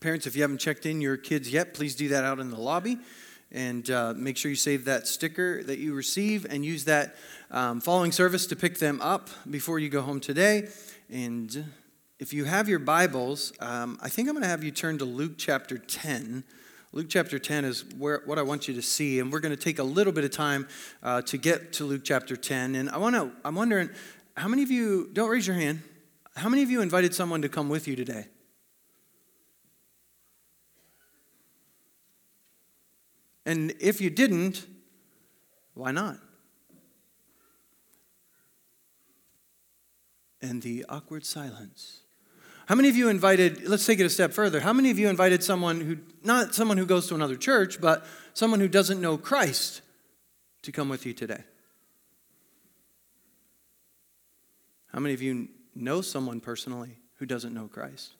parents, if you haven't checked in your kids yet, please do that out in the lobby. And uh, make sure you save that sticker that you receive and use that um, following service to pick them up before you go home today. And if you have your Bibles, um, I think I'm going to have you turn to Luke chapter 10. Luke chapter 10 is where, what I want you to see, and we're going to take a little bit of time uh, to get to Luke chapter 10. And I want to, I'm wondering, how many of you, don't raise your hand, how many of you invited someone to come with you today? And if you didn't, why not? And the awkward silence. How many of you invited, let's take it a step further. How many of you invited someone who, not someone who goes to another church, but someone who doesn't know Christ to come with you today? How many of you know someone personally who doesn't know Christ?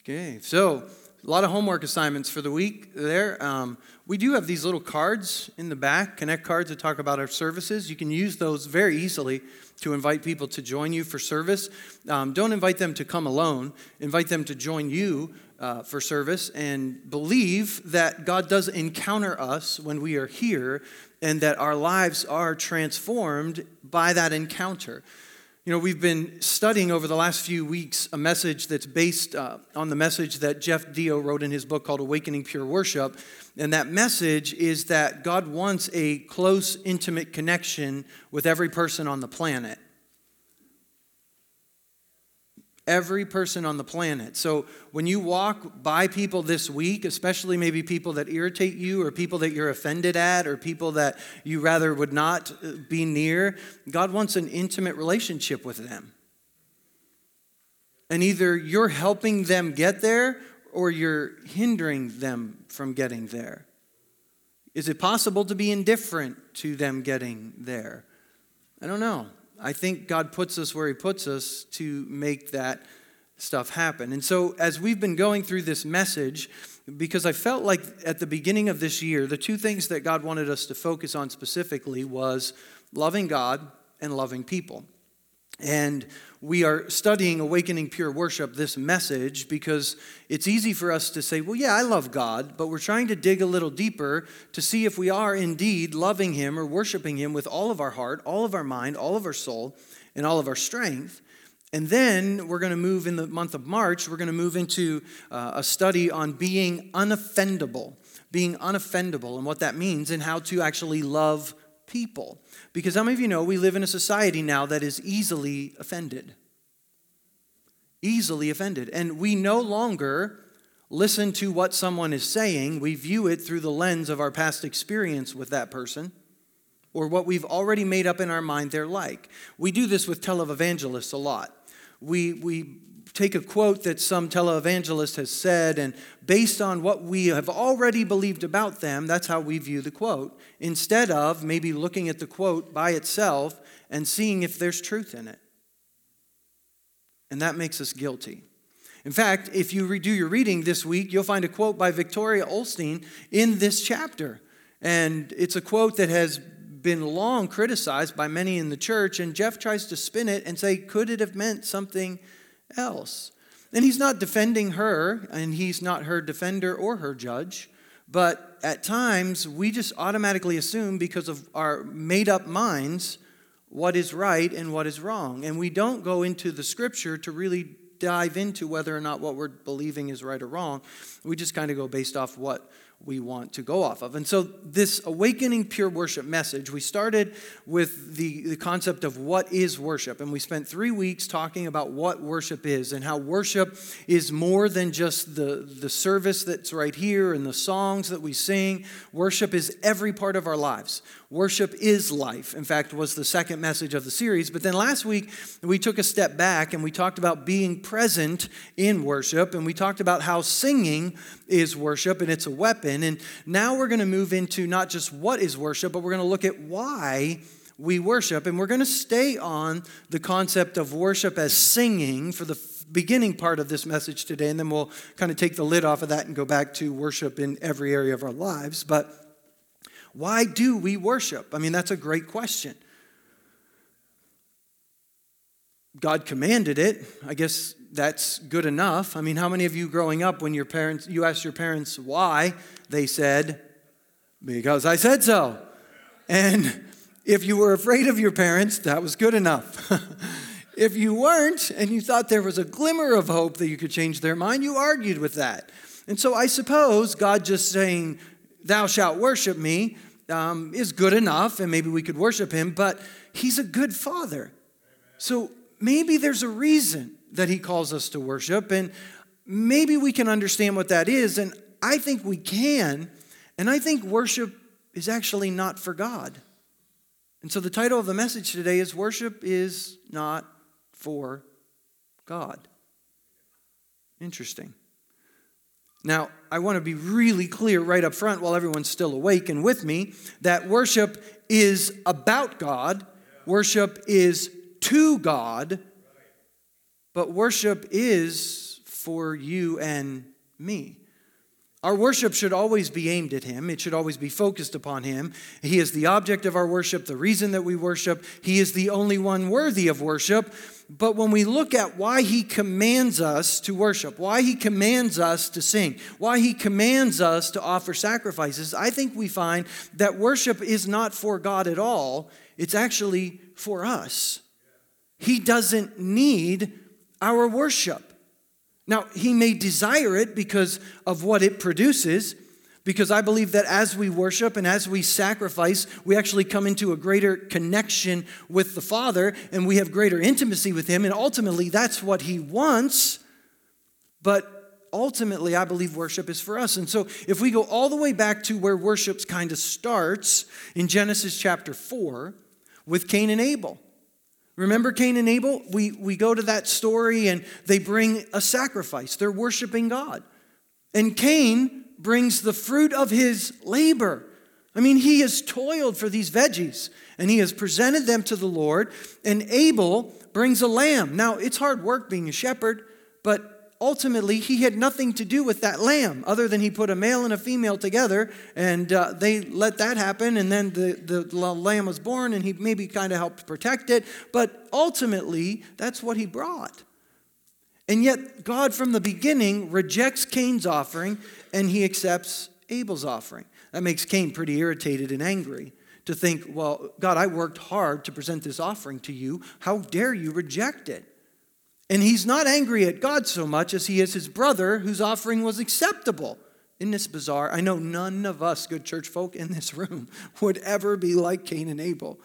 Okay, so a lot of homework assignments for the week there. Um, we do have these little cards in the back, connect cards that talk about our services. You can use those very easily to invite people to join you for service. Um, don't invite them to come alone, invite them to join you uh, for service and believe that God does encounter us when we are here and that our lives are transformed by that encounter. You know, we've been studying over the last few weeks a message that's based uh, on the message that Jeff Deyo wrote in his book called Awakening Pure Worship. And that message is that God wants a close, intimate connection with every person on the planet every person on the planet. So when you walk by people this week, especially maybe people that irritate you or people that you're offended at or people that you rather would not uh, be near, God wants an intimate relationship with them. And either you're helping them get there or you're hindering them from getting there. Is it possible to be indifferent to them getting there? I don't know. I think God puts us where He puts us to make that stuff happen. And so, as we've been going through this message, because I felt like at the beginning of this year, the two things that God wanted us to focus on specifically was loving God and loving people. And we are studying Awakening Pure Worship, this message, because it's easy for us to say, well, yeah, I love God, but we're trying to dig a little deeper to see if we are indeed loving Him or worshiping Him with all of our heart, all of our mind, all of our soul, and all of our strength. And then we're going to move in the month of March, we're going to move into uh, a study on being unoffendable, being unoffendable, and what that means, and how to actually love people. Because how many of you know we live in a society now that is easily offended? Easily offended. And we no longer listen to what someone is saying, we view it through the lens of our past experience with that person or what we've already made up in our mind they're like. We do this with televangelists a lot. We, we take a quote that some televangelist has said, and based on what we have already believed about them, that's how we view the quote, instead of maybe looking at the quote by itself and seeing if there's truth in it. And that makes us guilty. In fact, if you redo your reading this week, you'll find a quote by Victoria Osteen in this chapter. And it's a quote that has been long criticized by many in the church, and Jeff tries to spin it and say, could it have meant something else. And he's not defending her, and he's not her defender or her judge. But at times, we just automatically assume because of our made up minds what is right and what is wrong. And we don't go into the scripture to really dive into whether or not what we're believing is right or wrong. We just kind of go based off what we want to go off of. And so, this awakening pure worship message, we started with the, the concept of what is worship. And we spent three weeks talking about what worship is and how worship is more than just the, the service that's right here and the songs that we sing. Worship is every part of our lives. Worship is life, in fact, was the second message of the series. But then last week, we took a step back and we talked about being present in worship. And we talked about how singing is worship and it's a weapon. And now we're going to move into not just what is worship, but we're going to look at why we worship. And we're going to stay on the concept of worship as singing for the beginning part of this message today. And then we'll kind of take the lid off of that and go back to worship in every area of our lives. But why do we worship? I mean, that's a great question. God commanded it. I guess that's good enough. I mean, how many of you growing up, when your parents, you asked your parents why, they said, because I said so. And if you were afraid of your parents, that was good enough. if you weren't, and you thought there was a glimmer of hope that you could change their mind, you argued with that. And so I suppose God just saying, Thou shalt worship me, um, is good enough, and maybe we could worship him, but he's a good father. So maybe there's a reason that he calls us to worship, and maybe we can understand what that is, and I think we can, and I think worship is actually not for God. And so the title of the message today is Worship is Not for God. Interesting. Now, I want to be really clear right up front while everyone's still awake and with me that worship is about God, worship is to God, but worship is for you and me. Our worship should always be aimed at Him. It should always be focused upon Him. He is the object of our worship, the reason that we worship. He is the only one worthy of worship. But when we look at why He commands us to worship, why He commands us to sing, why He commands us to offer sacrifices, I think we find that worship is not for God at all. It's actually for us. He doesn't need our worship. Now, he may desire it because of what it produces, because I believe that as we worship and as we sacrifice, we actually come into a greater connection with the Father and we have greater intimacy with Him, and ultimately that's what He wants. But ultimately, I believe worship is for us. And so, if we go all the way back to where worship kind of starts in Genesis chapter 4 with Cain and Abel. Remember Cain and Abel? We, we go to that story and they bring a sacrifice. They're worshiping God. And Cain brings the fruit of his labor. I mean, he has toiled for these veggies and he has presented them to the Lord. And Abel brings a lamb. Now, it's hard work being a shepherd, but ultimately, he had nothing to do with that lamb other than he put a male and a female together and uh, they let that happen. And then the, the lamb was born and he maybe kind of helped protect it. But ultimately, that's what he brought. And yet, God from the beginning rejects Cain's offering and he accepts Abel's offering. That makes Cain pretty irritated and angry to think, well, God, I worked hard to present this offering to you. How dare you reject it? And he's not angry at God so much as he is his brother whose offering was acceptable. Isn't this bizarre? I know none of us, good church folk in this room, would ever be like Cain and Abel.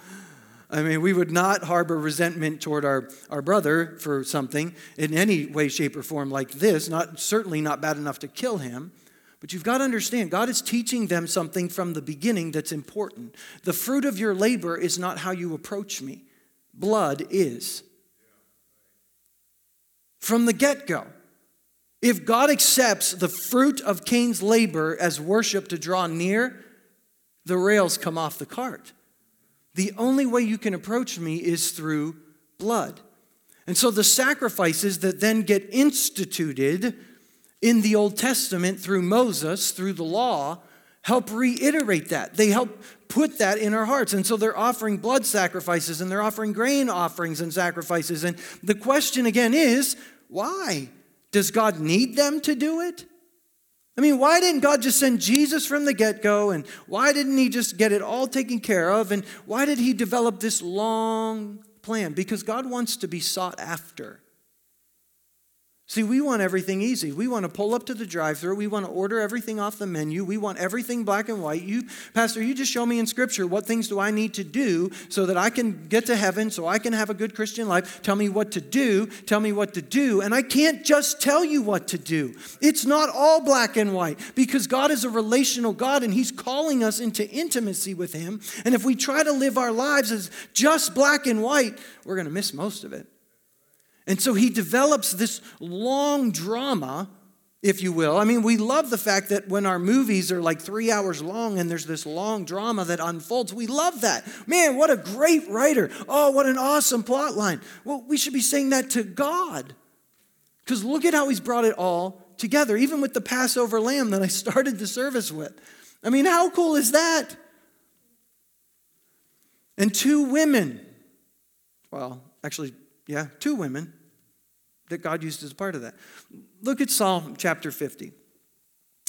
I mean, we would not harbor resentment toward our, our brother for something in any way, shape, or form like this, not, certainly not bad enough to kill him. But you've got to understand, God is teaching them something from the beginning that's important. The fruit of your labor is not how you approach me, blood is from the get go. If God accepts the fruit of Cain's labor as worship to draw near, the rails come off the cart. The only way you can approach me is through blood. And so the sacrifices that then get instituted in the Old Testament through Moses, through the law, help reiterate that. They help put that in our hearts. And so they're offering blood sacrifices and they're offering grain offerings and sacrifices. And the question again is why? Does God need them to do it? I mean, why didn't God just send Jesus from the get go? And why didn't He just get it all taken care of? And why did He develop this long plan? Because God wants to be sought after. See, we want everything easy. We want to pull up to the drive through. We want to order everything off the menu. We want everything black and white. You, Pastor, you just show me in Scripture what things do I need to do so that I can get to heaven, so I can have a good Christian life. Tell me what to do. Tell me what to do. And I can't just tell you what to do. It's not all black and white because God is a relational God and He's calling us into intimacy with Him. And if we try to live our lives as just black and white, we're going to miss most of it. And so he develops this long drama, if you will. I mean, we love the fact that when our movies are like three hours long and there's this long drama that unfolds, we love that. Man, what a great writer. Oh, what an awesome plot line. Well, we should be saying that to God. Because look at how he's brought it all together, even with the Passover lamb that I started the service with. I mean, how cool is that? And two women, well, actually, yeah, two women that God used as part of that. Look at Psalm chapter 50.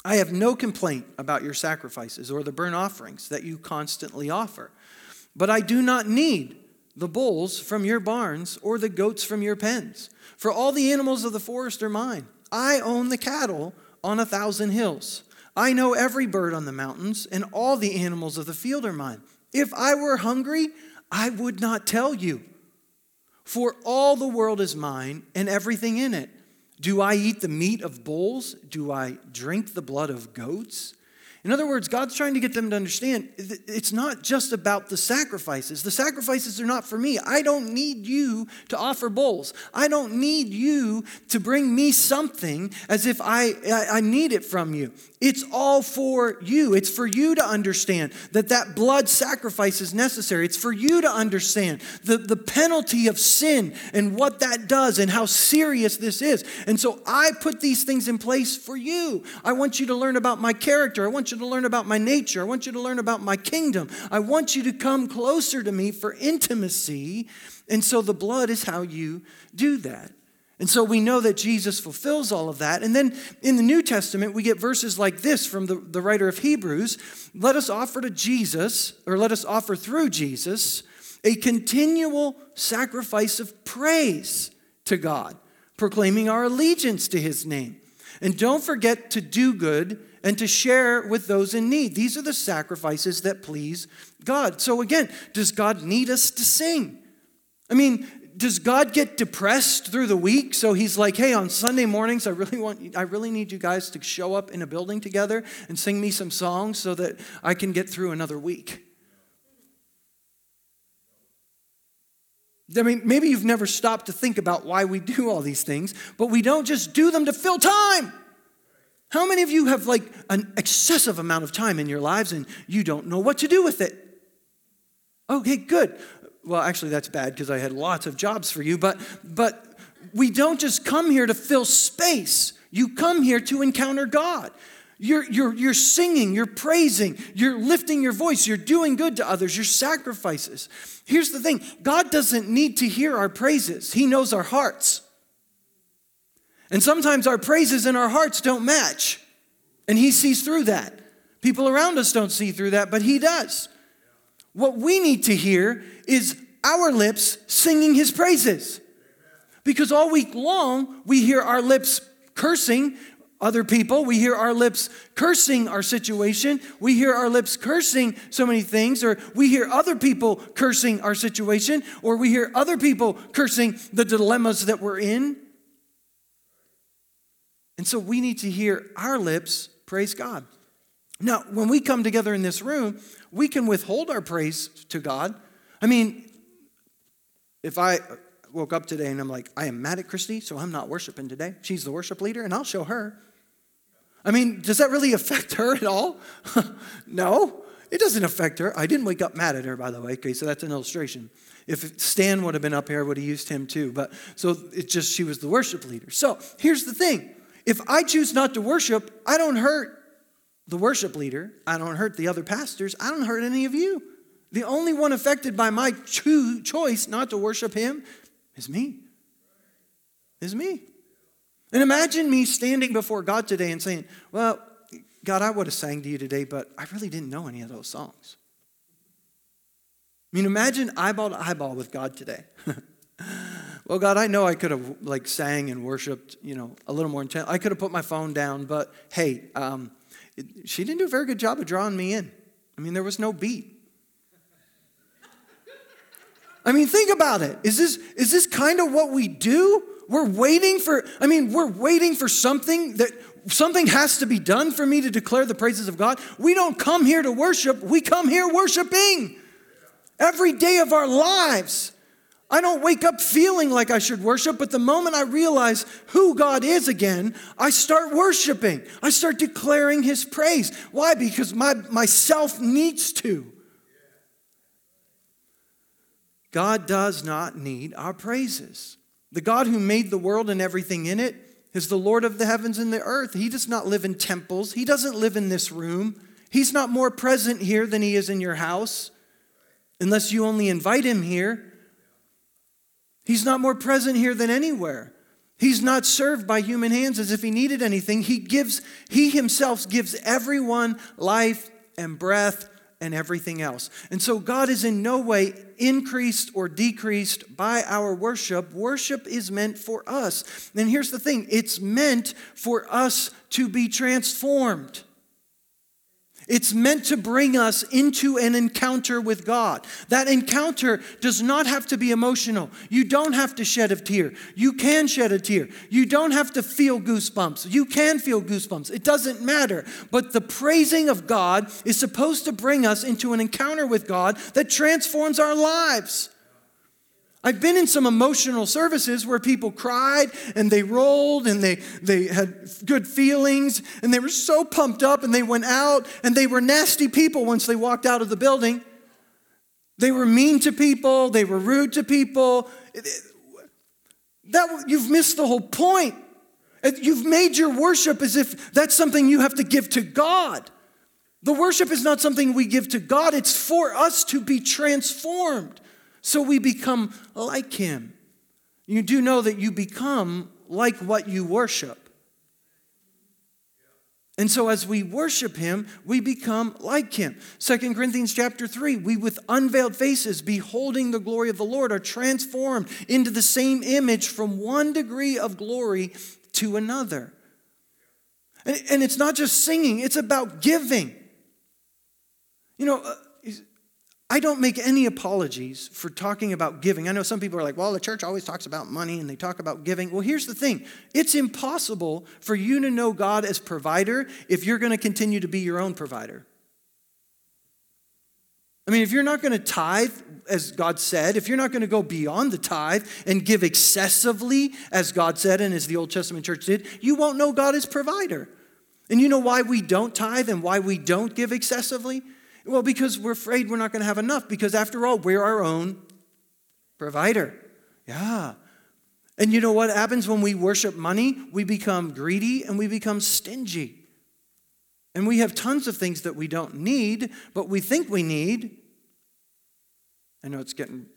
I have no complaint about your sacrifices or the burnt offerings that you constantly offer, but I do not need the bulls from your barns or the goats from your pens, for all the animals of the forest are mine. I own the cattle on a thousand hills. I know every bird on the mountains, and all the animals of the field are mine. If I were hungry, I would not tell you. For all the world is mine, and everything in it. Do I eat the meat of bulls? Do I drink the blood of goats? In other words, God's trying to get them to understand it's not just about the sacrifices. The sacrifices are not for me. I don't need you to offer bulls. I don't need you to bring me something as if I, I, I need it from you. It's all for you. It's for you to understand that that blood sacrifice is necessary. It's for you to understand the, the penalty of sin and what that does and how serious this is. And so I put these things in place for you. I want you to learn about my character. I want you to learn about my nature. I want you to learn about my kingdom. I want you to come closer to me for intimacy. And so the blood is how you do that. And so we know that Jesus fulfills all of that. And then in the New Testament, we get verses like this from the, the writer of Hebrews Let us offer to Jesus, or let us offer through Jesus, a continual sacrifice of praise to God, proclaiming our allegiance to his name. And don't forget to do good and to share with those in need. These are the sacrifices that please God. So again, does God need us to sing? I mean, does God get depressed through the week? So he's like, hey, on Sunday mornings, I really want, I really need you guys to show up in a building together and sing me some songs so that I can get through another week. I mean, maybe you've never stopped to think about why we do all these things, but we don't just do them to fill time. How many of you have like an excessive amount of time in your lives and you don't know what to do with it? Okay, good well, actually, that's bad because I had lots of jobs for you, but, but we don't just come here to fill space. You come here to encounter God. You're, you're, you're singing, you're praising, you're lifting your voice, you're doing good to others, your sacrifices. Here's the thing God doesn't need to hear our praises, He knows our hearts. And sometimes our praises and our hearts don't match, and He sees through that. People around us don't see through that, but He does. What we need to hear is our lips singing his praises. Because all week long, we hear our lips cursing other people. We hear our lips cursing our situation. We hear our lips cursing so many things, or we hear other people cursing our situation, or we hear other people cursing the dilemmas that we're in. And so we need to hear our lips praise God. Now, when we come together in this room, we can withhold our praise to God. I mean, if I woke up today and I'm like, I am mad at Christy, so I'm not worshiping today. She's the worship leader, and I'll show her. I mean, does that really affect her at all? no, it doesn't affect her. I didn't wake up mad at her, by the way. Okay, so that's an illustration. If Stan would have been up here, I would have used him too. But so it's just she was the worship leader. So here's the thing if I choose not to worship, I don't hurt the worship leader. I don't hurt the other pastors. I don't hurt any of you. The only one affected by my cho- choice not to worship him is me. Is me. And imagine me standing before God today and saying, Well, God, I would have sang to you today, but I really didn't know any of those songs. I mean, imagine eyeball to eyeball with God today. well, God, I know I could have like sang and worshiped, you know, a little more intense. I could have put my phone down, but hey, um, she didn't do a very good job of drawing me in. I mean, there was no beat. I mean, think about it. Is this, is this kind of what we do? We're waiting for, I mean, we're waiting for something that something has to be done for me to declare the praises of God. We don't come here to worship, we come here worshiping every day of our lives. I don't wake up feeling like I should worship, but the moment I realize who God is again, I start worshiping. I start declaring His praise. Why? Because my, myself needs to. God does not need our praises. The God who made the world and everything in it is the Lord of the heavens and the earth. He does not live in temples, He doesn't live in this room. He's not more present here than He is in your house, unless you only invite Him here. He's not more present here than anywhere. He's not served by human hands as if he needed anything. He gives he himself gives everyone life and breath and everything else. And so God is in no way increased or decreased by our worship. Worship is meant for us. And here's the thing it's meant for us to be transformed. It's meant to bring us into an encounter with God. That encounter does not have to be emotional. You don't have to shed a tear. You can shed a tear. You don't have to feel goosebumps. You can feel goosebumps. It doesn't matter. But the praising of God is supposed to bring us into an encounter with God that transforms our lives. I've been in some emotional services where people cried and they rolled and they, they had good feelings and they were so pumped up and they went out and they were nasty people once they walked out of the building. They were mean to people, they were rude to people. That, you've missed the whole point. You've made your worship as if that's something you have to give to God. The worship is not something we give to God, it's for us to be transformed so we become like him. You do know that you become like what you worship. And so as we worship him, we become like him. Second Corinthians chapter 3, we with unveiled faces beholding the glory of the Lord are transformed into the same image from one degree of glory to another. And, and it's not just singing, it's about giving. You know, uh, I don't make any apologies for talking about giving. I know some people are like, well, the church always talks about money and they talk about giving. Well, here's the thing it's impossible for you to know God as provider if you're going to continue to be your own provider. I mean, if you're not going to tithe, as God said, if you're not going to go beyond the tithe and give excessively, as God said and as the Old Testament church did, you won't know God as provider. And you know why we don't tithe and why we don't give excessively? Well, because we're afraid we're not going to have enough, because after all, we're our own provider. Yeah. And you know what happens when we worship money? We become greedy and we become stingy. And we have tons of things that we don't need, but we think we need. I know it's getting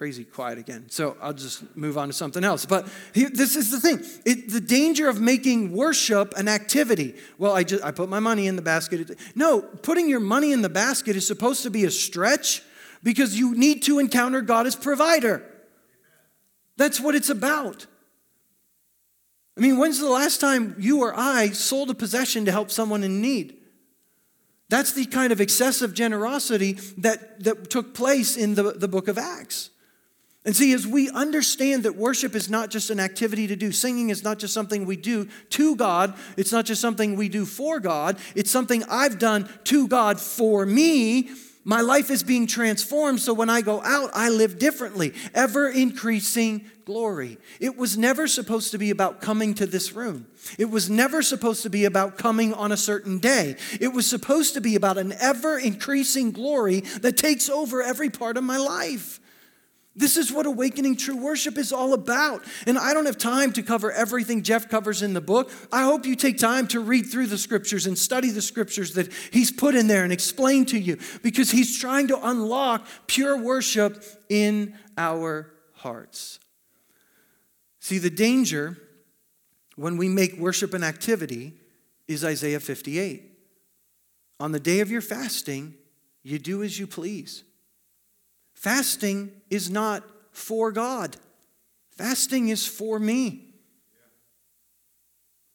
crazy quiet again. So I'll just move on to something else. But this is the thing it, the danger of making worship an activity. Well, I, just, I put my money in the basket. No, putting your money in the basket is supposed to be a stretch because you need to encounter God as provider. That's what it's about. I mean, when's the last time you or I sold a possession to help someone in need? That's the kind of excessive generosity that, that took place in the, the book of Acts. And see, as we understand that worship is not just an activity to do, singing is not just something we do to God, it's not just something we do for God, it's something I've done to God for me. My life is being transformed, so when I go out, I live differently, ever increasing glory. It was never supposed to be about coming to this room. It was never supposed to be about coming on a certain day. It was supposed to be about an ever increasing glory that takes over every part of my life. This is what awakening true worship is all about. And I don't have time to cover everything Jeff covers in the book. I hope you take time to read through the scriptures and study the scriptures that he's put in there and explain to you because he's trying to unlock pure worship in our hearts. See, the danger when we make worship an activity is Isaiah 58. On the day of your fasting, you do as you please. Fasting is not for God, fasting is for me.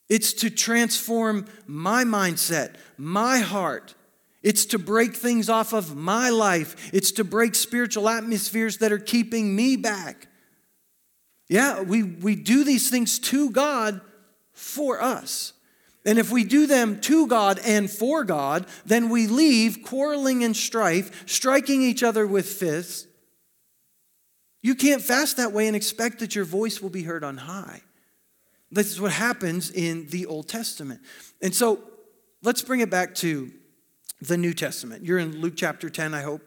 It's to transform my mindset, my heart. It's to break things off of my life. It's to break spiritual atmospheres that are keeping me back. Yeah, we, we do these things to God for us. And if we do them to God and for God, then we leave quarreling and strife, striking each other with fists. You can't fast that way and expect that your voice will be heard on high. This is what happens in the Old Testament. And so let's bring it back to the New Testament. You're in Luke chapter 10, I hope.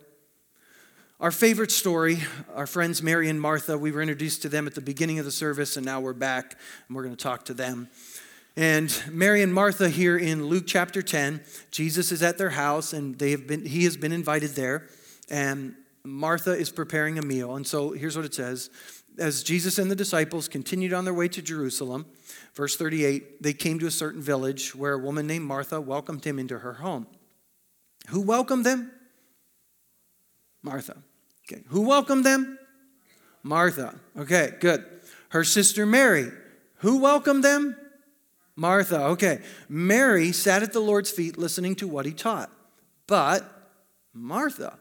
Our favorite story, our friends Mary and Martha, we were introduced to them at the beginning of the service, and now we're back and we're going to talk to them. And Mary and Martha here in Luke chapter 10, Jesus is at their house and they have been, he has been invited there. And Martha is preparing a meal. And so here's what it says as Jesus and the disciples continued on their way to Jerusalem, verse 38, they came to a certain village where a woman named Martha welcomed him into her home. Who welcomed them? Martha. Okay. Who welcomed them? Martha. Okay, good. Her sister Mary. Who welcomed them? Martha. Okay. Mary sat at the Lord's feet listening to what he taught. But Martha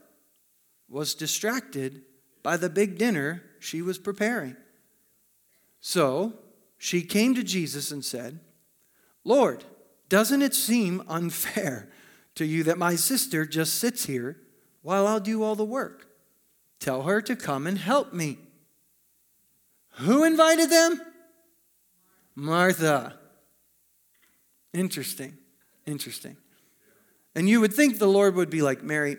was distracted by the big dinner she was preparing. So she came to Jesus and said, Lord, doesn't it seem unfair to you that my sister just sits here while I'll do all the work? Tell her to come and help me. Who invited them? Martha. Interesting. Interesting. And you would think the Lord would be like, Mary,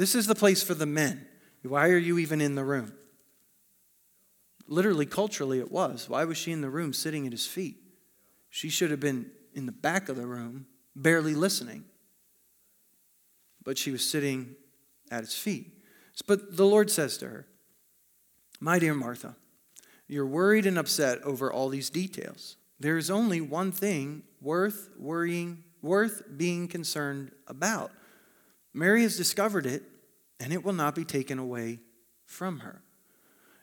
this is the place for the men. Why are you even in the room? Literally, culturally, it was. Why was she in the room sitting at his feet? She should have been in the back of the room, barely listening. But she was sitting at his feet. But the Lord says to her, My dear Martha, you're worried and upset over all these details. There is only one thing worth worrying, worth being concerned about. Mary has discovered it, and it will not be taken away from her.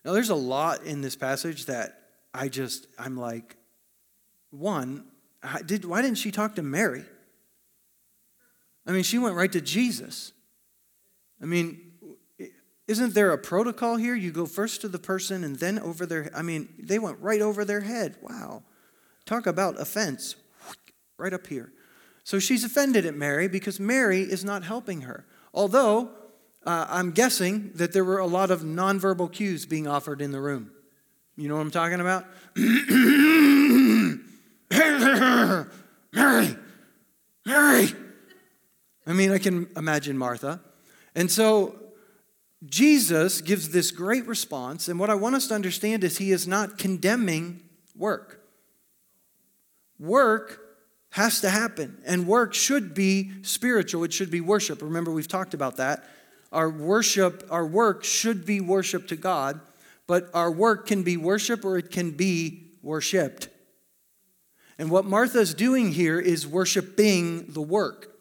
Now, there's a lot in this passage that I just, I'm like, one, did, why didn't she talk to Mary? I mean, she went right to Jesus. I mean, isn't there a protocol here? You go first to the person and then over their I mean, they went right over their head. Wow. Talk about offense. Right up here. So she's offended at Mary because Mary is not helping her. Although uh, I'm guessing that there were a lot of nonverbal cues being offered in the room. You know what I'm talking about? Mary, Mary. I mean, I can imagine Martha. And so Jesus gives this great response, and what I want us to understand is he is not condemning work. Work has to happen, and work should be spiritual, it should be worship. Remember, we've talked about that. Our worship, our work should be worship to God, but our work can be worship or it can be worshiped. And what Martha's doing here is worshiping the work.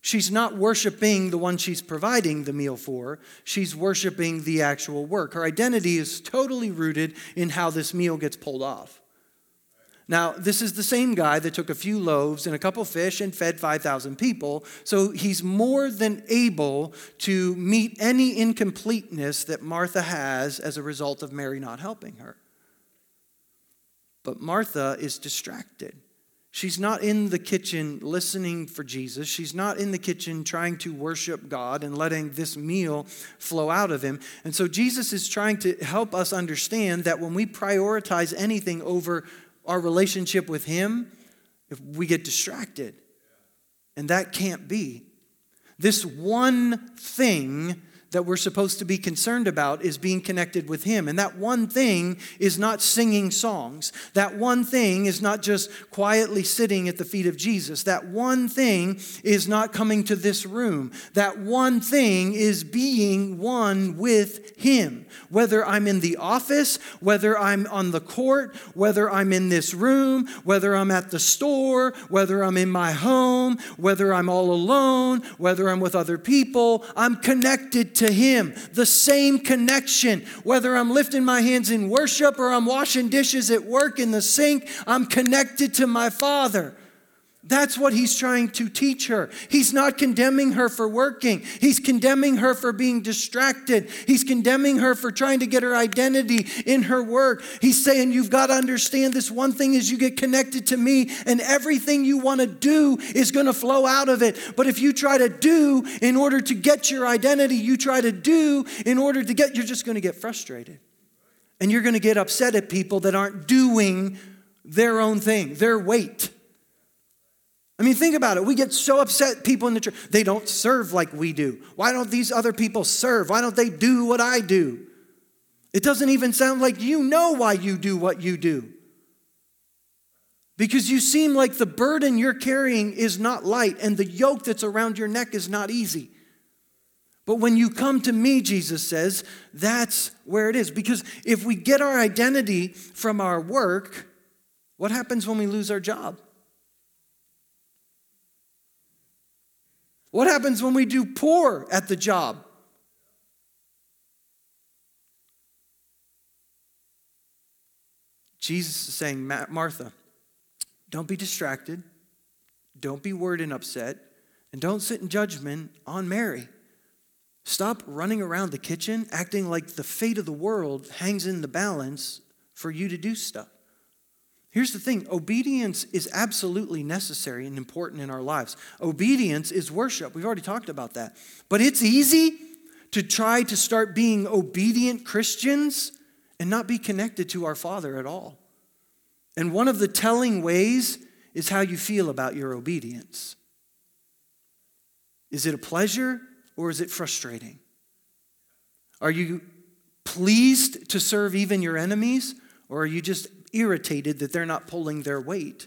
She's not worshiping the one she's providing the meal for, she's worshiping the actual work. Her identity is totally rooted in how this meal gets pulled off. Now, this is the same guy that took a few loaves and a couple fish and fed 5,000 people, so he's more than able to meet any incompleteness that Martha has as a result of Mary not helping her. But Martha is distracted. She's not in the kitchen listening for Jesus. She's not in the kitchen trying to worship God and letting this meal flow out of him. And so Jesus is trying to help us understand that when we prioritize anything over our relationship with him, if we get distracted. And that can't be. This one thing that we're supposed to be concerned about is being connected with Him. And that one thing is not singing songs. That one thing is not just quietly sitting at the feet of Jesus. That one thing is not coming to this room. That one thing is being one with Him. Whether I'm in the office, whether I'm on the court, whether I'm in this room, whether I'm at the store, whether I'm in my home, whether I'm all alone, whether I'm with other people, I'm connected to to Him. The same connection. Whether I'm lifting my hands in worship or I'm washing dishes at work in the sink, I'm connected to my Father. That's what he's trying to teach her. He's not condemning her for working. He's condemning her for being distracted. He's condemning her for trying to get her identity in her work. He's saying, You've got to understand this one thing is you get connected to me, and everything you want to do is going to flow out of it. But if you try to do in order to get your identity, you try to do in order to get, you're just going to get frustrated. And you're going to get upset at people that aren't doing their own thing, their weight. I mean, think about it. We get so upset, people in the church, they don't serve like we do. Why don't these other people serve? Why don't they do what I do? It doesn't even sound like you know why you do what you do. Because you seem like the burden you're carrying is not light and the yoke that's around your neck is not easy. But when you come to me, Jesus says, that's where it is. Because if we get our identity from our work, what happens when we lose our job? What happens when we do poor at the job? Jesus is saying, Martha, don't be distracted, don't be worried and upset, and don't sit in judgment on Mary. Stop running around the kitchen acting like the fate of the world hangs in the balance for you to do stuff. Here's the thing obedience is absolutely necessary and important in our lives. Obedience is worship. We've already talked about that. But it's easy to try to start being obedient Christians and not be connected to our Father at all. And one of the telling ways is how you feel about your obedience. Is it a pleasure or is it frustrating? Are you pleased to serve even your enemies or are you just irritated that they're not pulling their weight.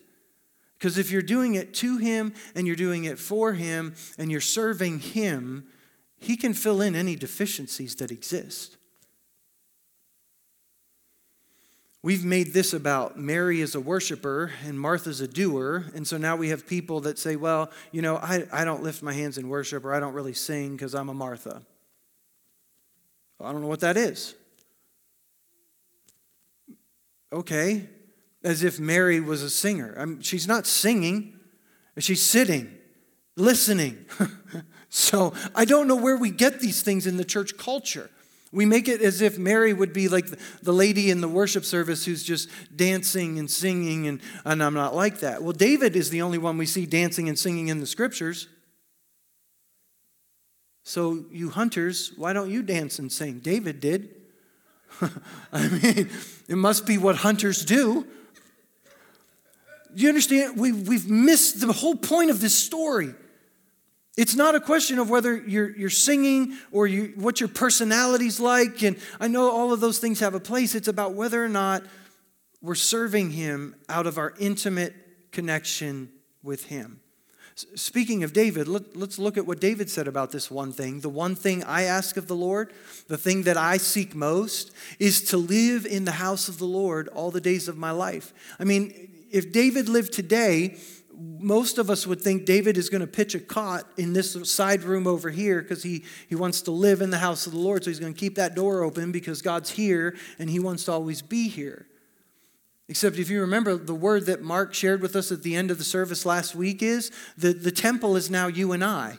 Because if you're doing it to Him and you're doing it for Him and you're serving Him, He can fill in any deficiencies that exist. We've made this about Mary as a worshiper and Martha's a doer. And so now we have people that say, well, you know, I, I don't lift my hands in worship or I don't really sing because I'm a Martha. Well, I don't know what that is. Okay, as if Mary was a singer. I mean, she's not singing, she's sitting, listening. so I don't know where we get these things in the church culture. We make it as if Mary would be like the lady in the worship service who's just dancing and singing, and, and I'm not like that. Well, David is the only one we see dancing and singing in the scriptures. So, you hunters, why don't you dance and sing? David did. I mean, it must be what hunters do. Do you understand? We, we've missed the whole point of this story. It's not a question of whether you're, you're singing or you, what your personality's like. And I know all of those things have a place. It's about whether or not we're serving Him out of our intimate connection with Him. Speaking of David, let, us look at what David said about this one thing. The one thing I ask of the Lord, the thing that I seek most, is to live in the house of the Lord all the days of my life. I mean, if David lived today, most of us would think David is going to pitch a cot in this side room over here because he, he wants to live in the house of the Lord. So he's going to keep that door open because God's here and he wants to always be here. Except if you remember, the word that Mark shared with us at the end of the service last week is that the temple is now you and I.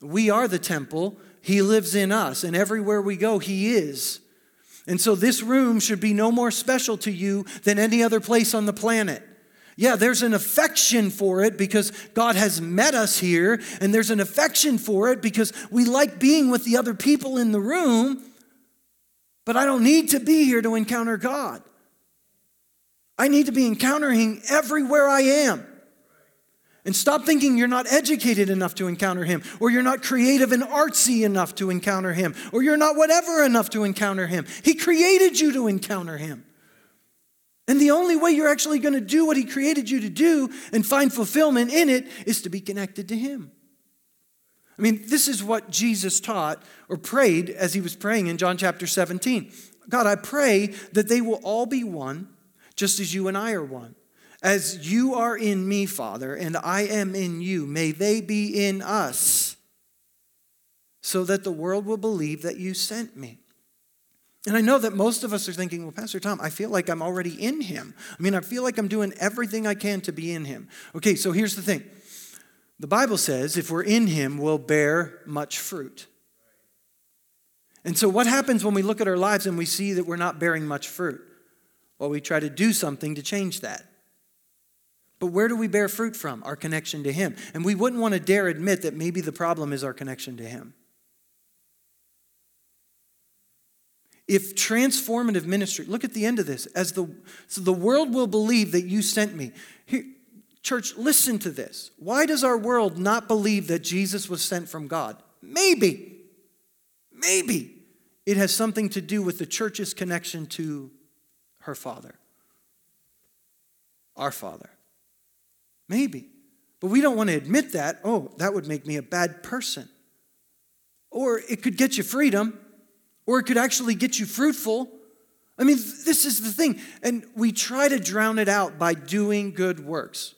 We are the temple. He lives in us, and everywhere we go, He is. And so this room should be no more special to you than any other place on the planet. Yeah, there's an affection for it because God has met us here, and there's an affection for it because we like being with the other people in the room, but I don't need to be here to encounter God. I need to be encountering everywhere I am. And stop thinking you're not educated enough to encounter him, or you're not creative and artsy enough to encounter him, or you're not whatever enough to encounter him. He created you to encounter him. And the only way you're actually going to do what he created you to do and find fulfillment in it is to be connected to him. I mean, this is what Jesus taught or prayed as he was praying in John chapter 17. God, I pray that they will all be one just as you and I are one. As you are in me, Father, and I am in you, may they be in us, so that the world will believe that you sent me. And I know that most of us are thinking, well, Pastor Tom, I feel like I'm already in him. I mean, I feel like I'm doing everything I can to be in him. Okay, so here's the thing the Bible says if we're in him, we'll bear much fruit. And so, what happens when we look at our lives and we see that we're not bearing much fruit? Well, we try to do something to change that. But where do we bear fruit from? Our connection to Him. And we wouldn't want to dare admit that maybe the problem is our connection to Him. If transformative ministry, look at the end of this, as the so the world will believe that you sent me. Here, church, listen to this. Why does our world not believe that Jesus was sent from God? Maybe, maybe it has something to do with the church's connection to her father. Our father. Maybe. But we don't want to admit that. Oh, that would make me a bad person. or it could get you freedom, or it could actually get you fruitful. I mean, this is the thing. And we try to drown it out by doing good works.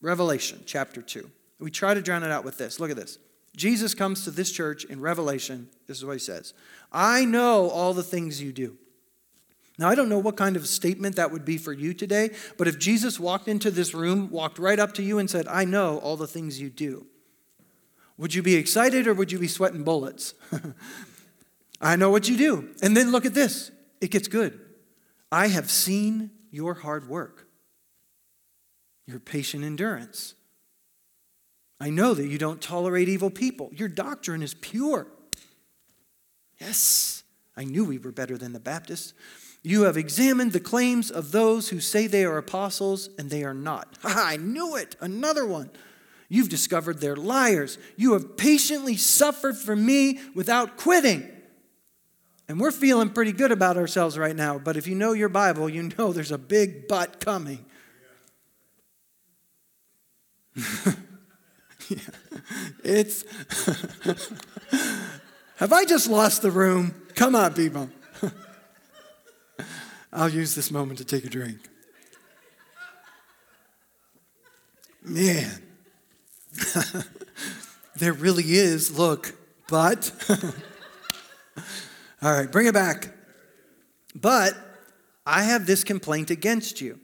Revelation chapter 2. We try to drown it out with this. Look at this. Jesus comes to this church in Revelation. This is what he says I know all the things you do. Now, I don't know what kind of statement that would be for you today, but if Jesus walked into this room, walked right up to you, and said, I know all the things you do, would you be excited or would you be sweating bullets? I know what you do. And then look at this it gets good. I have seen your hard work, your patient endurance. I know that you don't tolerate evil people. Your doctrine is pure. Yes, I knew we were better than the Baptists. You have examined the claims of those who say they are apostles and they are not. I knew it. Another one. You've discovered they're liars. You have patiently suffered for me without quitting. And we're feeling pretty good about ourselves right now, but if you know your Bible, you know there's a big but coming. It's. Have I just lost the room? Come on, people. I'll use this moment to take a drink. Man, there really is, look, but. All right, bring it back. But I have this complaint against you.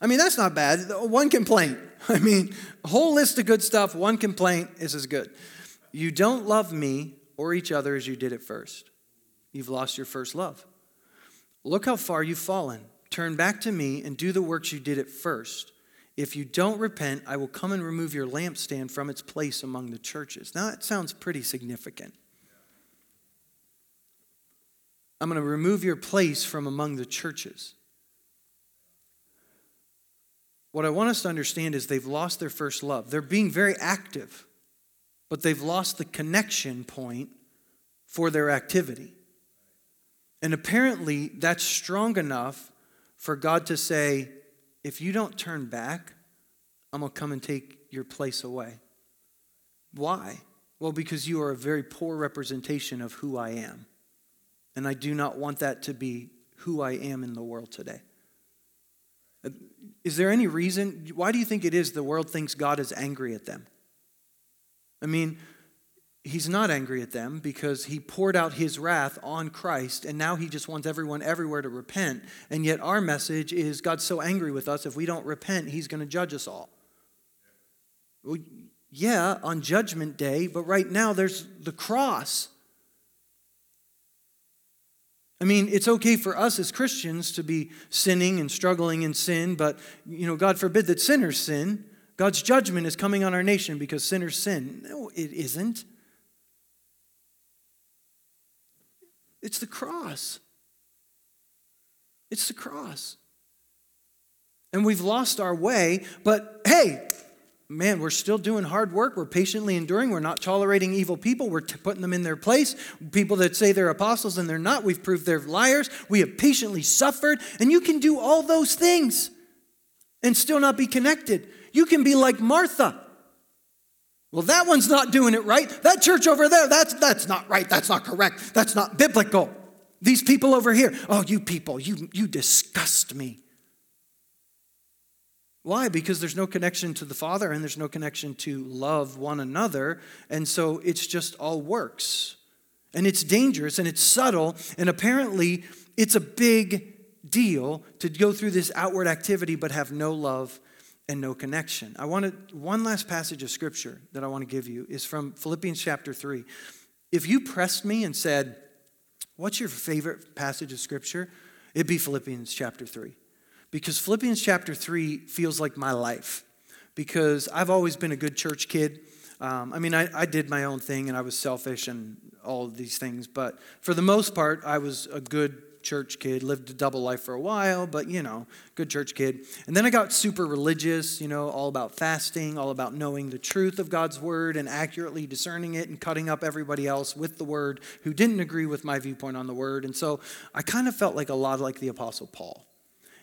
I mean, that's not bad. One complaint. I mean, a whole list of good stuff, one complaint is as good. You don't love me or each other as you did at first. You've lost your first love. Look how far you've fallen. Turn back to me and do the works you did at first. If you don't repent, I will come and remove your lampstand from its place among the churches. Now, that sounds pretty significant. I'm going to remove your place from among the churches. What I want us to understand is they've lost their first love. They're being very active, but they've lost the connection point for their activity. And apparently, that's strong enough for God to say, if you don't turn back, I'm going to come and take your place away. Why? Well, because you are a very poor representation of who I am. And I do not want that to be who I am in the world today. Is there any reason? Why do you think it is the world thinks God is angry at them? I mean, he's not angry at them because he poured out his wrath on Christ and now he just wants everyone everywhere to repent. And yet our message is God's so angry with us, if we don't repent, he's going to judge us all. Well, yeah, on judgment day, but right now there's the cross. I mean, it's okay for us as Christians to be sinning and struggling in sin, but you know, God forbid that sinners sin. God's judgment is coming on our nation because sinners sin. No, it isn't. It's the cross. It's the cross. And we've lost our way, but hey, man, we're still doing hard work. We're patiently enduring. We're not tolerating evil people. We're t- putting them in their place. People that say they're apostles and they're not, we've proved they're liars. We have patiently suffered. And you can do all those things and still not be connected. You can be like Martha. Well, that one's not doing it right. That church over there, that's, that's not right. That's not correct. That's not biblical. These people over here, oh, you people, you, you disgust me. Why? Because there's no connection to the Father and there's no connection to love one another. And so it's just all works. And it's dangerous and it's subtle. And apparently, it's a big deal to go through this outward activity but have no love and no connection. I wanted one last passage of scripture that I want to give you is from Philippians chapter 3. If you pressed me and said, What's your favorite passage of scripture? It'd be Philippians chapter 3. Because Philippians chapter 3 feels like my life. Because I've always been a good church kid. Um, I mean, I, I did my own thing and I was selfish and all of these things, but for the most part, I was a good church kid, lived a double life for a while, but you know, good church kid. And then I got super religious, you know, all about fasting, all about knowing the truth of God's word and accurately discerning it and cutting up everybody else with the word who didn't agree with my viewpoint on the word. And so I kind of felt like a lot like the Apostle Paul.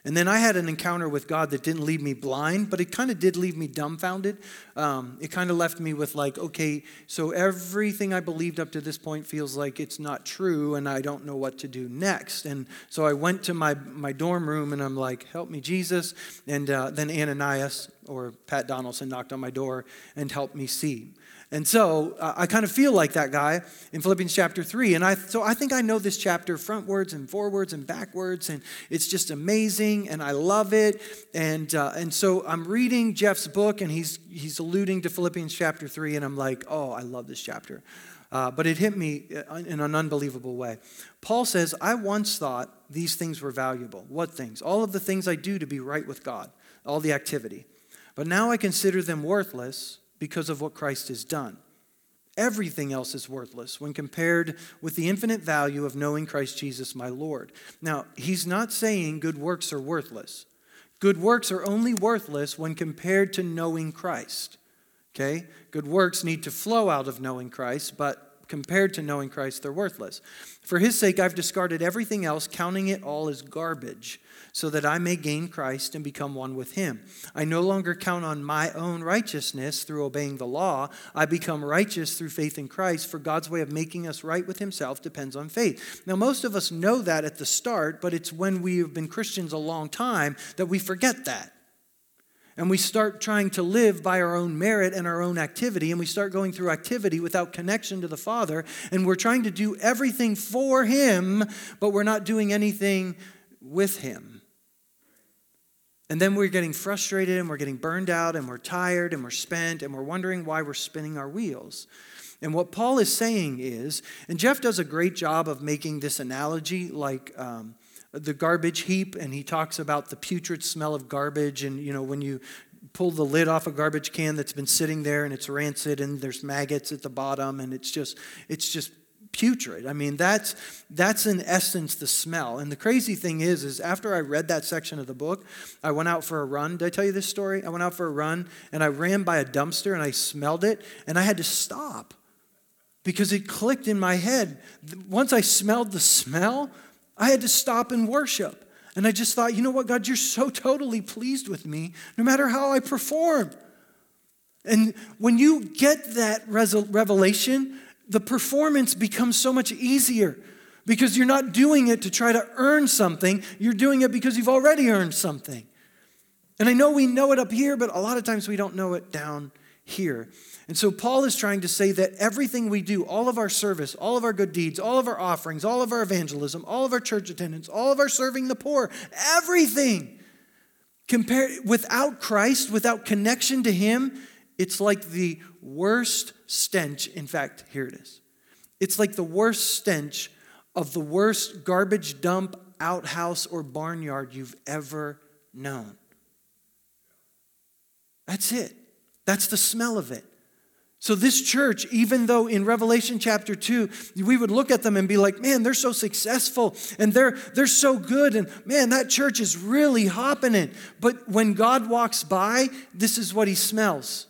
And then I had an encounter with God that didn't leave me blind, but it kind of did leave me dumbfounded. Um, it kind of left me with, like, okay, so everything I believed up to this point feels like it's not true, and I don't know what to do next. And so I went to my, my dorm room and I'm like, help me, Jesus. And uh, then Ananias or Pat Donaldson knocked on my door and helped me see. And so uh, I kind of feel like that guy in Philippians chapter 3. And I, so I think I know this chapter frontwards and forwards and backwards. And it's just amazing. And I love it. And, uh, and so I'm reading Jeff's book and he's, he's alluding to Philippians chapter 3. And I'm like, oh, I love this chapter. Uh, but it hit me uh, in an unbelievable way. Paul says, I once thought these things were valuable. What things? All of the things I do to be right with God, all the activity. But now I consider them worthless because of what Christ has done. Everything else is worthless when compared with the infinite value of knowing Christ Jesus, my Lord. Now, he's not saying good works are worthless. Good works are only worthless when compared to knowing Christ. Okay? Good works need to flow out of knowing Christ, but compared to knowing Christ, they're worthless. For his sake, I've discarded everything else, counting it all as garbage so that I may gain Christ and become one with him. I no longer count on my own righteousness through obeying the law. I become righteous through faith in Christ, for God's way of making us right with himself depends on faith. Now, most of us know that at the start, but it's when we have been Christians a long time that we forget that. And we start trying to live by our own merit and our own activity, and we start going through activity without connection to the Father, and we're trying to do everything for Him, but we're not doing anything with Him. And then we're getting frustrated and we're getting burned out and we're tired and we're spent and we're wondering why we're spinning our wheels. And what Paul is saying is, and Jeff does a great job of making this analogy like um, the garbage heap, and he talks about the putrid smell of garbage. And, you know, when you pull the lid off a garbage can that's been sitting there and it's rancid and there's maggots at the bottom and it's just, it's just putrid. I mean, that's, that's in essence the smell. And the crazy thing is, is after I read that section of the book, I went out for a run. Did I tell you this story? I went out for a run and I ran by a dumpster and I smelled it and I had to stop because it clicked in my head. Once I smelled the smell, I had to stop and worship. And I just thought, you know what, God, you're so totally pleased with me no matter how I perform. And when you get that revelation, the performance becomes so much easier because you're not doing it to try to earn something, you're doing it because you've already earned something. And I know we know it up here, but a lot of times we don't know it down here. And so Paul is trying to say that everything we do, all of our service, all of our good deeds, all of our offerings, all of our evangelism, all of our church attendance, all of our serving the poor, everything, compare, without Christ, without connection to Him, it's like the worst stench. In fact, here it is. It's like the worst stench of the worst garbage dump, outhouse, or barnyard you've ever known. That's it. That's the smell of it. So, this church, even though in Revelation chapter 2, we would look at them and be like, man, they're so successful and they're, they're so good, and man, that church is really hopping it. But when God walks by, this is what he smells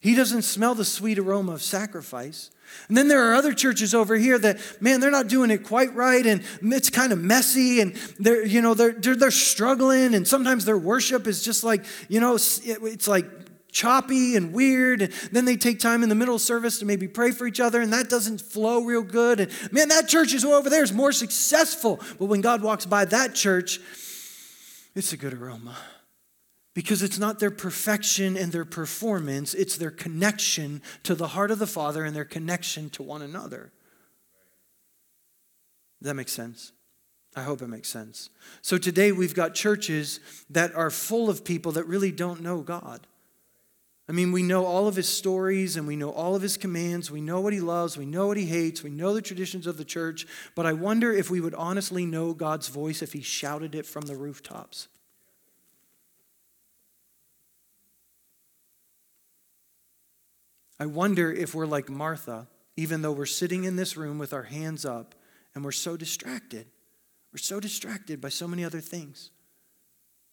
he doesn't smell the sweet aroma of sacrifice. And then there are other churches over here that, man, they're not doing it quite right, and it's kind of messy, and they're, you know, they're, they're, they're struggling, and sometimes their worship is just like, you know, it's like choppy and weird. And then they take time in the middle of service to maybe pray for each other, and that doesn't flow real good. And man, that church is over there is more successful. But when God walks by that church, it's a good aroma because it's not their perfection and their performance, it's their connection to the heart of the Father and their connection to one another. Does that make sense? I hope it makes sense. So today we've got churches that are full of people that really don't know God. I mean, we know all of his stories and we know all of his commands. We know what he loves. We know what he hates. We know the traditions of the church. But I wonder if we would honestly know God's voice if he shouted it from the rooftops. I wonder if we're like Martha, even though we're sitting in this room with our hands up and we're so distracted. We're so distracted by so many other things.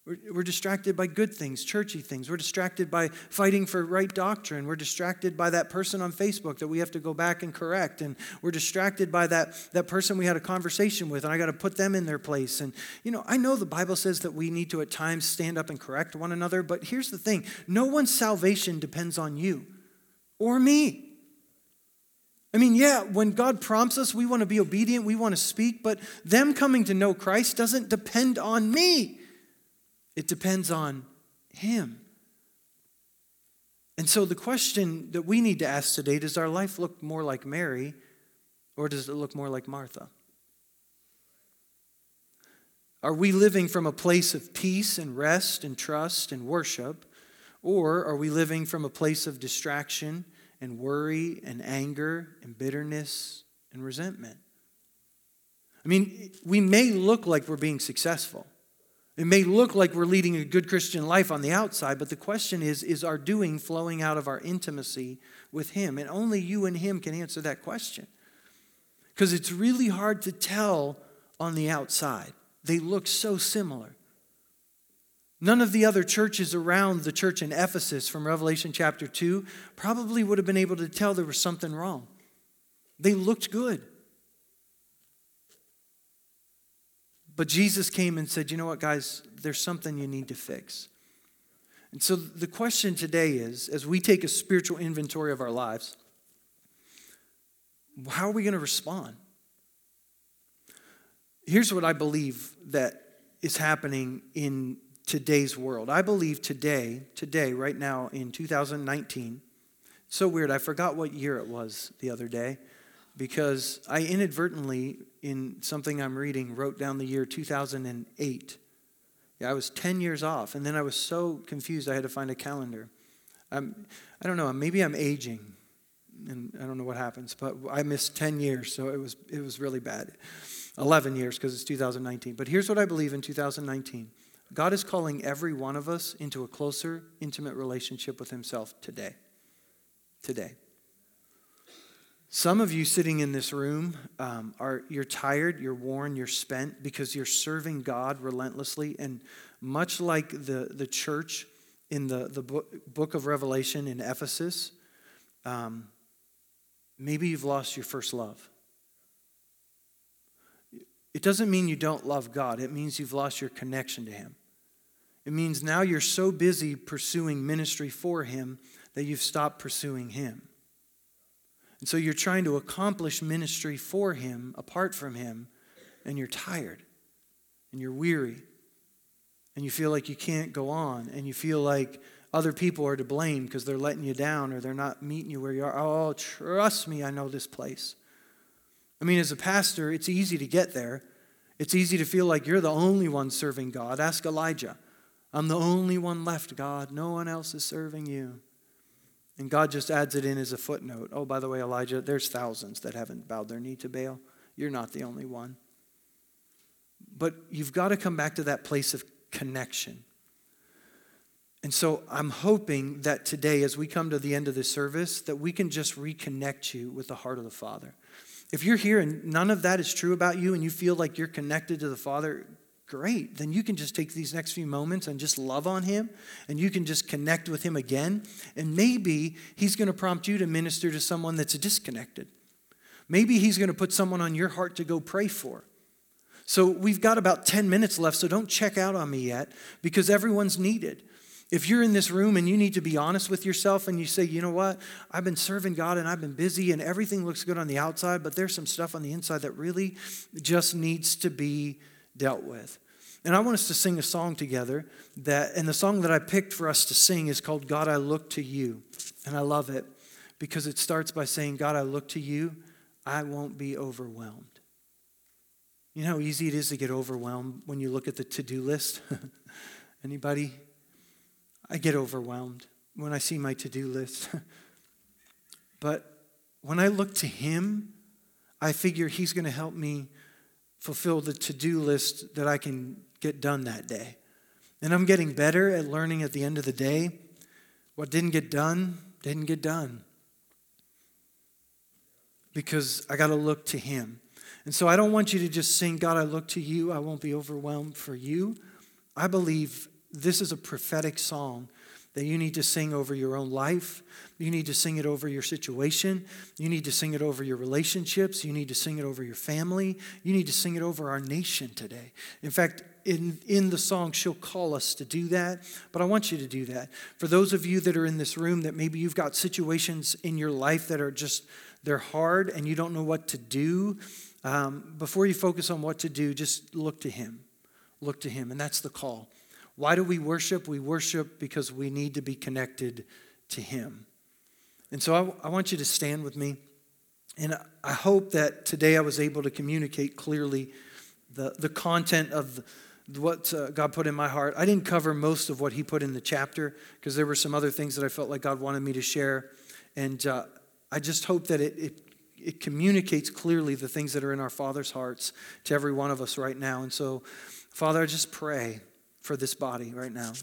We're, we're distracted by good things, churchy things. We're distracted by fighting for right doctrine. We're distracted by that person on Facebook that we have to go back and correct. And we're distracted by that, that person we had a conversation with, and I got to put them in their place. And, you know, I know the Bible says that we need to at times stand up and correct one another, but here's the thing no one's salvation depends on you or me. I mean, yeah, when God prompts us, we want to be obedient, we want to speak, but them coming to know Christ doesn't depend on me. It depends on Him. And so the question that we need to ask today does our life look more like Mary or does it look more like Martha? Are we living from a place of peace and rest and trust and worship? Or are we living from a place of distraction and worry and anger and bitterness and resentment? I mean, we may look like we're being successful. It may look like we're leading a good Christian life on the outside, but the question is is our doing flowing out of our intimacy with Him? And only you and Him can answer that question. Because it's really hard to tell on the outside. They look so similar. None of the other churches around the church in Ephesus from Revelation chapter 2 probably would have been able to tell there was something wrong. They looked good. But Jesus came and said, You know what, guys, there's something you need to fix. And so the question today is as we take a spiritual inventory of our lives, how are we going to respond? Here's what I believe that is happening in today's world. I believe today, today, right now in 2019, so weird, I forgot what year it was the other day because I inadvertently, in something I'm reading, wrote down the year 2008. Yeah, I was 10 years off, and then I was so confused I had to find a calendar. I'm, I don't know, maybe I'm aging, and I don't know what happens, but I missed 10 years, so it was, it was really bad. 11 years because it's 2019. But here's what I believe in 2019 God is calling every one of us into a closer, intimate relationship with Himself today. Today. Some of you sitting in this room um, are you're tired, you're worn, you're spent because you're serving God relentlessly. And much like the, the church in the, the book, book of Revelation in Ephesus, um, maybe you've lost your first love. It doesn't mean you don't love God, it means you've lost your connection to Him. It means now you're so busy pursuing ministry for Him that you've stopped pursuing Him. And so you're trying to accomplish ministry for Him, apart from Him, and you're tired and you're weary and you feel like you can't go on and you feel like other people are to blame because they're letting you down or they're not meeting you where you are. Oh, trust me, I know this place. I mean, as a pastor, it's easy to get there. It's easy to feel like you're the only one serving God. Ask Elijah. I'm the only one left, God. No one else is serving you. And God just adds it in as a footnote. Oh, by the way, Elijah, there's thousands that haven't bowed their knee to Baal. You're not the only one. But you've got to come back to that place of connection. And so I'm hoping that today, as we come to the end of this service, that we can just reconnect you with the heart of the Father. If you're here and none of that is true about you and you feel like you're connected to the Father, great. Then you can just take these next few moments and just love on him and you can just connect with him again. And maybe he's going to prompt you to minister to someone that's disconnected. Maybe he's going to put someone on your heart to go pray for. So we've got about 10 minutes left, so don't check out on me yet because everyone's needed. If you're in this room and you need to be honest with yourself and you say, you know what, I've been serving God and I've been busy and everything looks good on the outside, but there's some stuff on the inside that really just needs to be dealt with. And I want us to sing a song together that and the song that I picked for us to sing is called God I look to you. And I love it because it starts by saying God I look to you, I won't be overwhelmed. You know how easy it is to get overwhelmed when you look at the to-do list? Anybody? I get overwhelmed when I see my to-do list. but when I look to him, I figure he's going to help me fulfill the to do list that I can get done that day. And I'm getting better at learning at the end of the day what didn't get done, didn't get done. Because I got to look to Him. And so I don't want you to just sing, God, I look to you. I won't be overwhelmed for you. I believe this is a prophetic song that you need to sing over your own life. You need to sing it over your situation. You need to sing it over your relationships. You need to sing it over your family. You need to sing it over our nation today. In fact, in, in the song, she'll call us to do that, but I want you to do that. For those of you that are in this room, that maybe you've got situations in your life that are just, they're hard and you don't know what to do, um, before you focus on what to do, just look to Him. Look to Him, and that's the call. Why do we worship? We worship because we need to be connected to Him. And so I, I, want you to stand with me. And I hope that today I was able to communicate clearly the, the content of what uh, God put in my heart. I didn't cover most of what He put in the chapter because there were some other things that I felt like God wanted me to share. And uh, I just hope that it, it, it communicates clearly the things that are in our Father's hearts to every one of us right now. And so, Father, I just pray for this body right now.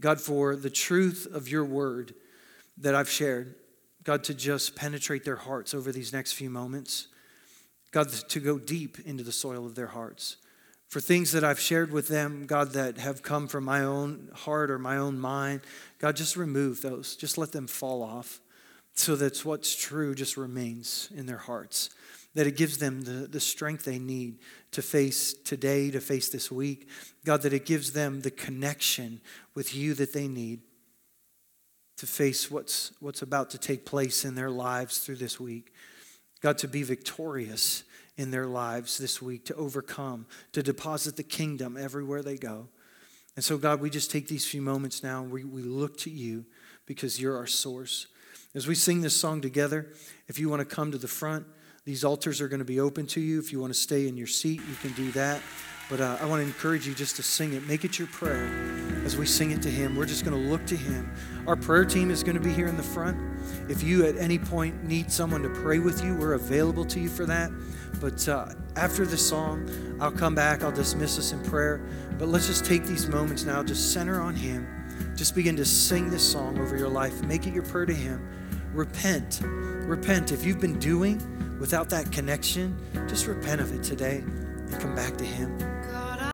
God, for the truth of your word that I've shared, God, to just penetrate their hearts over these next few moments. God, to go deep into the soil of their hearts. For things that I've shared with them, God, that have come from my own heart or my own mind, God, just remove those. Just let them fall off so that what's true just remains in their hearts that it gives them the, the strength they need to face today, to face this week. God, that it gives them the connection with you that they need to face what's, what's about to take place in their lives through this week. God, to be victorious in their lives this week, to overcome, to deposit the kingdom everywhere they go. And so, God, we just take these few moments now and we, we look to you because you're our source. As we sing this song together, if you want to come to the front, these altars are going to be open to you. If you want to stay in your seat, you can do that. But uh, I want to encourage you just to sing it. Make it your prayer as we sing it to Him. We're just going to look to Him. Our prayer team is going to be here in the front. If you at any point need someone to pray with you, we're available to you for that. But uh, after this song, I'll come back. I'll dismiss us in prayer. But let's just take these moments now, just center on Him. Just begin to sing this song over your life. Make it your prayer to Him. Repent. Repent. If you've been doing without that connection, just repent of it today and come back to Him.